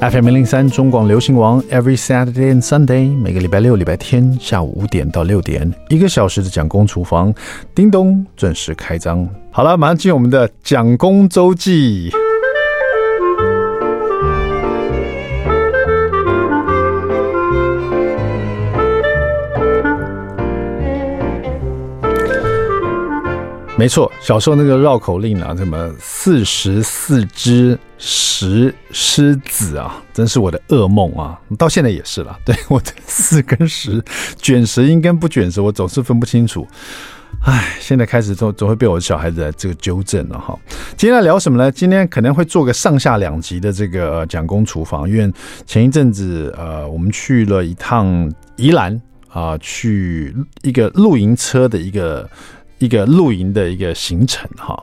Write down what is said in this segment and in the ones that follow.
FM 零零三中广流行王，Every Saturday and Sunday，每个礼拜六、礼拜天下午五点到六点，一个小时的蒋公厨房，叮咚准时开张。好了，马上进入我们的蒋公周记。没错，小时候那个绕口令啊，什么四十四只石狮子啊，真是我的噩梦啊！到现在也是了。对，我的四跟十，卷舌音跟不卷舌，我总是分不清楚。唉，现在开始总总会被我的小孩子来这个纠正了哈。今天来聊什么呢？今天可能会做个上下两集的这个蒋公厨房，因为前一阵子呃，我们去了一趟宜兰啊、去一个露营车的一个。一个露营的一个行程哈，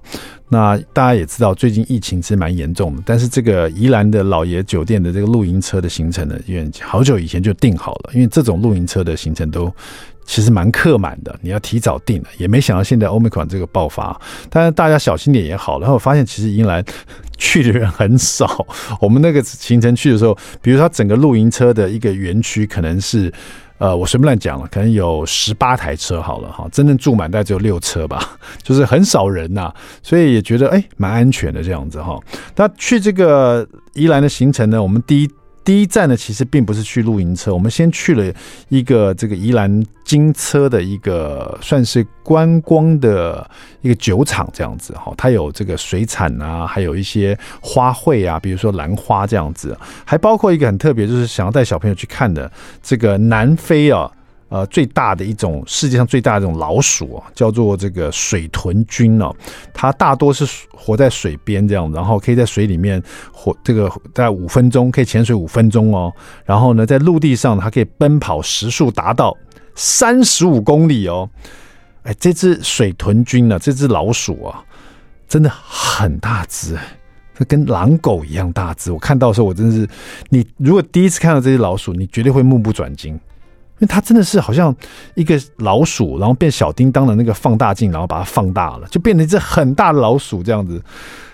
那大家也知道，最近疫情其实蛮严重的，但是这个宜兰的老爷酒店的这个露营车的行程呢，因为好久以前就订好了，因为这种露营车的行程都其实蛮客满的，你要提早订了，也没想到现在欧美款这个爆发，但是大家小心点也好。然后我发现其实宜兰去的人很少，我们那个行程去的时候，比如说整个露营车的一个园区可能是。呃，我随便乱讲了，可能有十八台车好了哈，真正住满大概只有六车吧，就是很少人呐、所以也觉得哎，蛮安全的这样子哈。那去这个宜兰的行程呢，我们第一。第一站呢，其实并不是去露营车，我们先去了一个这个宜兰金车的一个算是观光的一个酒厂这样子哈，它有这个水产啊，还有一些花卉啊，比如说兰花这样子，还包括一个很特别，就是想要带小朋友去看的这个南非啊。呃，最大的一种世界上最大的一种老鼠啊，叫做这个水豚菌哦。它大多是活在水边这样，然后可以在水里面活这个在五分钟，可以潜水五分钟哦。然后呢，在陆地上它可以奔跑时速达到三十五公里哦。哎，这只水豚菌呢，这只老鼠啊，真的很大只，它跟狼狗一样大只。我看到的时候，我真的是，你如果第一次看到这些老鼠，你绝对会目不转睛。因为它真的是好像一个老鼠，然后变小叮当的那个放大镜，然后把它放大了，就变成一只很大的老鼠这样子，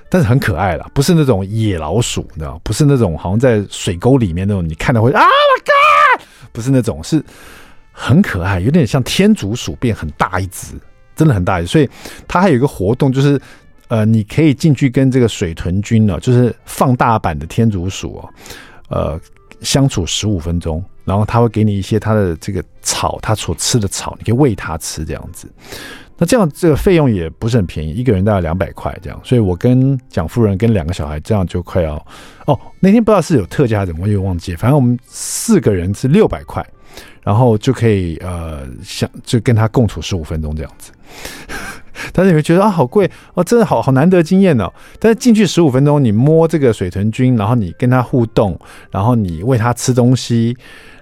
但是很可爱啦，不是那种野老鼠，你知道，不是那种好像在水沟里面那种，你看到会啊，我靠，不是那种，是很可爱，有点像天竺鼠变很大一只，真的很大一只。所以它还有一个活动，就是呃，你可以进去跟这个水豚君呢，就是放大版的天竺鼠哦，呃，相处十五分钟。然后他会给你一些他的这个草，他所吃的草，你可以喂他吃这样子。那这样这个费用也不是很便宜，一个人大概两百块这样。所以我跟蒋夫人跟两个小孩这样就快要哦，那天不知道是有特价还是怎么，我又忘记。反正我们四个人是六百块，然后就可以呃，想就跟他共处十五分钟这样子。但是你会觉得啊，好贵哦，真的好好难得经验哦。但是进去十五分钟，你摸这个水豚菌，然后你跟他互动，然后你喂他吃东西。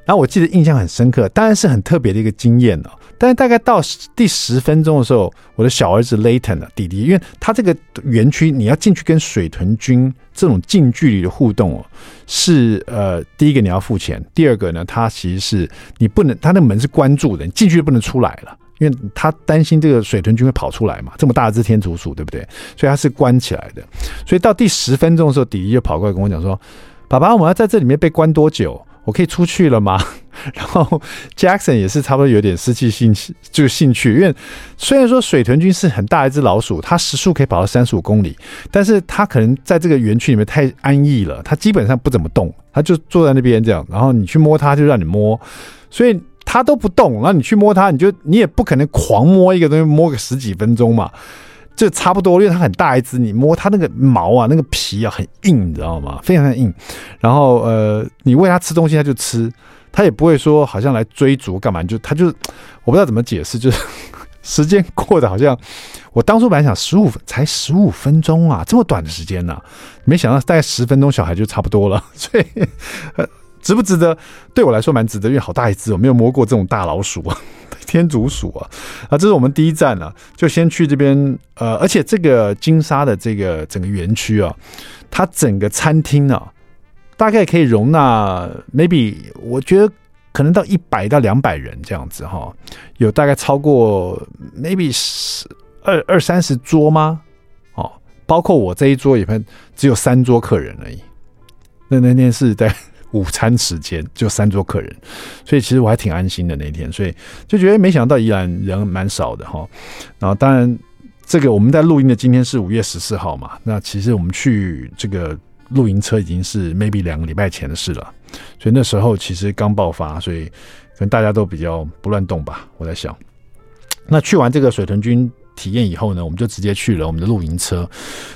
然后我记得印象很深刻，当然是很特别的一个经验了。但是大概到第十分钟的时候，我的小儿子 Layton 弟弟，因为他这个园区你要进去跟水豚菌这种近距离的互动哦，是呃第一个你要付钱，第二个呢，他其实是你不能，他那门是关住的，你进去就不能出来了。因为他担心这个水豚菌会跑出来嘛，这么大只天竺鼠，对不对？所以他是关起来的。所以到第十分钟的时候，迪迪就跑过来跟我讲说：“爸爸，我们要在这里面被关多久？我可以出去了吗？” 然后 Jackson 也是差不多有点失去兴趣，就兴趣。因为虽然说水豚菌是很大一只老鼠，它时速可以跑到三十五公里，但是它可能在这个园区里面太安逸了，它基本上不怎么动，它就坐在那边这样。然后你去摸它，就让你摸，所以。它都不动，然后你去摸它，你就你也不可能狂摸一个东西摸个十几分钟嘛，就差不多，因为它很大一只，你摸它那个毛啊，那个皮啊很硬，你知道吗？非常的硬。然后呃，你喂它吃东西，它就吃，它也不会说好像来追逐干嘛，就它就我不知道怎么解释，就是时间过得好像我当初本来想十五分才十五分钟啊，这么短的时间呢、没想到大概十分钟小孩就差不多了，所以。值不值得？对我来说蛮值得，因为好大一只，我没有摸过这种大老鼠啊，天竺鼠啊。啊，这是我们第一站了，就先去这边。呃，而且这个金沙的这个整个园区啊，它整个餐厅啊，大概可以容纳 maybe 我觉得可能到一百到两百人这样子哈，有大概超过 maybe 十二二三十桌吗？哦，包括我这一桌也分只有三桌客人而已。那那天是在午餐时间，就三桌客人，所以其实我还挺安心的那天，所以就觉得没想到宜兰人蛮少的哈。然后当然，这个我们在录音的今天是五月十四号嘛，那其实我们去这个露营车已经是 maybe 两个礼拜前的事了，所以那时候其实刚爆发，所以可能大家都比较不乱动吧，我在想。那去完这个水豚军体验以后呢，我们就直接去了我们的露营车。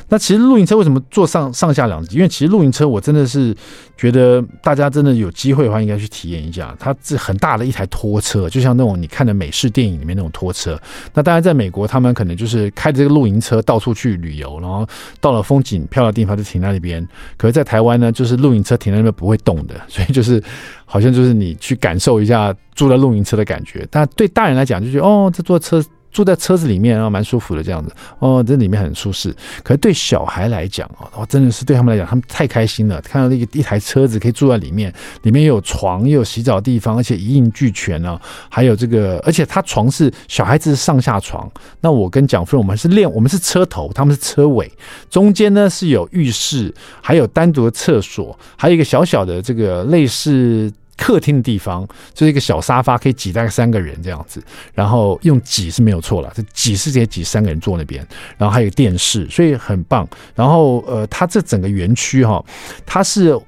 那其实露营车为什么坐上上下两级？因为其实露营车我真的是觉得大家真的有机会的话，应该去体验一下。它是很大的一台拖车，就像那种你看的美式电影里面那种拖车。那当然在美国，他们可能就是开着这个露营车到处去旅游，然后到了风景漂亮的地方就停在那边。可是，在台湾呢，就是露营车停在那边不会动的，所以就是好像就是你去感受一下住在露营车的感觉。但对大人来讲，就觉得哦，这坐车。住在车子里面啊，蛮舒服的这样子哦，这里面很舒适。可是对小孩来讲哦，真的是对他们来讲，他们太开心了，看到那个一台车子可以住在里面，里面有床，又有洗澡地方，而且一应俱全呢。还有这个，而且他床是小孩子上下床。那我跟蒋夫人，我们是练，我们是车头，他们是车尾，中间呢是有浴室，还有单独的厕所，还有一个小小的这个类似。客厅的地方就是一个小沙发，可以挤大概三个人这样子，然后用挤是没有错了，这挤是直接挤三个人坐那边，然后还有电视，所以很棒。然后呃，它这整个园区哈，它是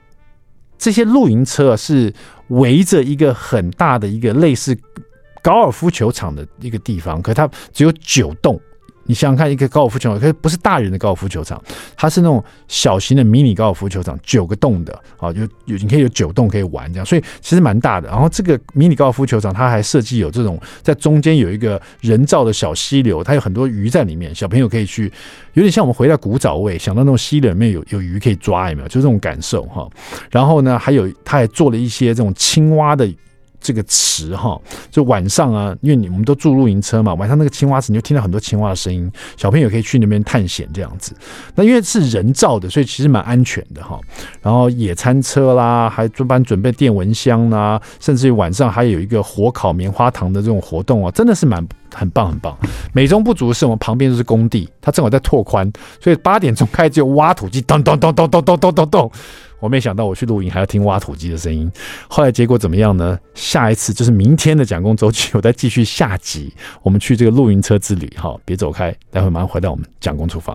这些露营车是围着一个很大的一个类似高尔夫球场的一个地方，可它只有九栋。你想想看，一个高尔夫球场，可是不是大人的高尔夫球场，它是那种小型的迷你高尔夫球场，九个洞的啊，有有你可以有九洞可以玩这样，所以其实蛮大的。然后这个迷你高尔夫球场，它还设计有这种在中间有一个人造的小溪流，它有很多鱼在里面，小朋友可以去，有点像我们回到古早味，想到那种溪里面有有鱼可以抓，有没有？就这种感受哈。然后呢，还有它还做了一些这种青蛙的。这个池哈，就晚上啊，因为你我们都住露营车嘛，晚上那个青蛙池，你就听到很多青蛙的声音。小朋友可以去那边探险这样子。那因为是人造的，所以其实蛮安全的哈。然后野餐车啦，还专门准备电蚊香啦，甚至于晚上还有一个火烤棉花糖的这种活动啊，真的是蛮很棒很棒。美中不足的是我们旁边就是工地，它正好在拓宽，所以八点钟开始就挖土机，咚咚咚咚咚咚咚咚咚。我没想到我去露营还要听挖土机的声音，后来结果怎么样呢？下一次就是明天的蒋公周记，我再继续下集，我们去这个露营车之旅。哈，别走开，待会马上回到我们蒋公厨房。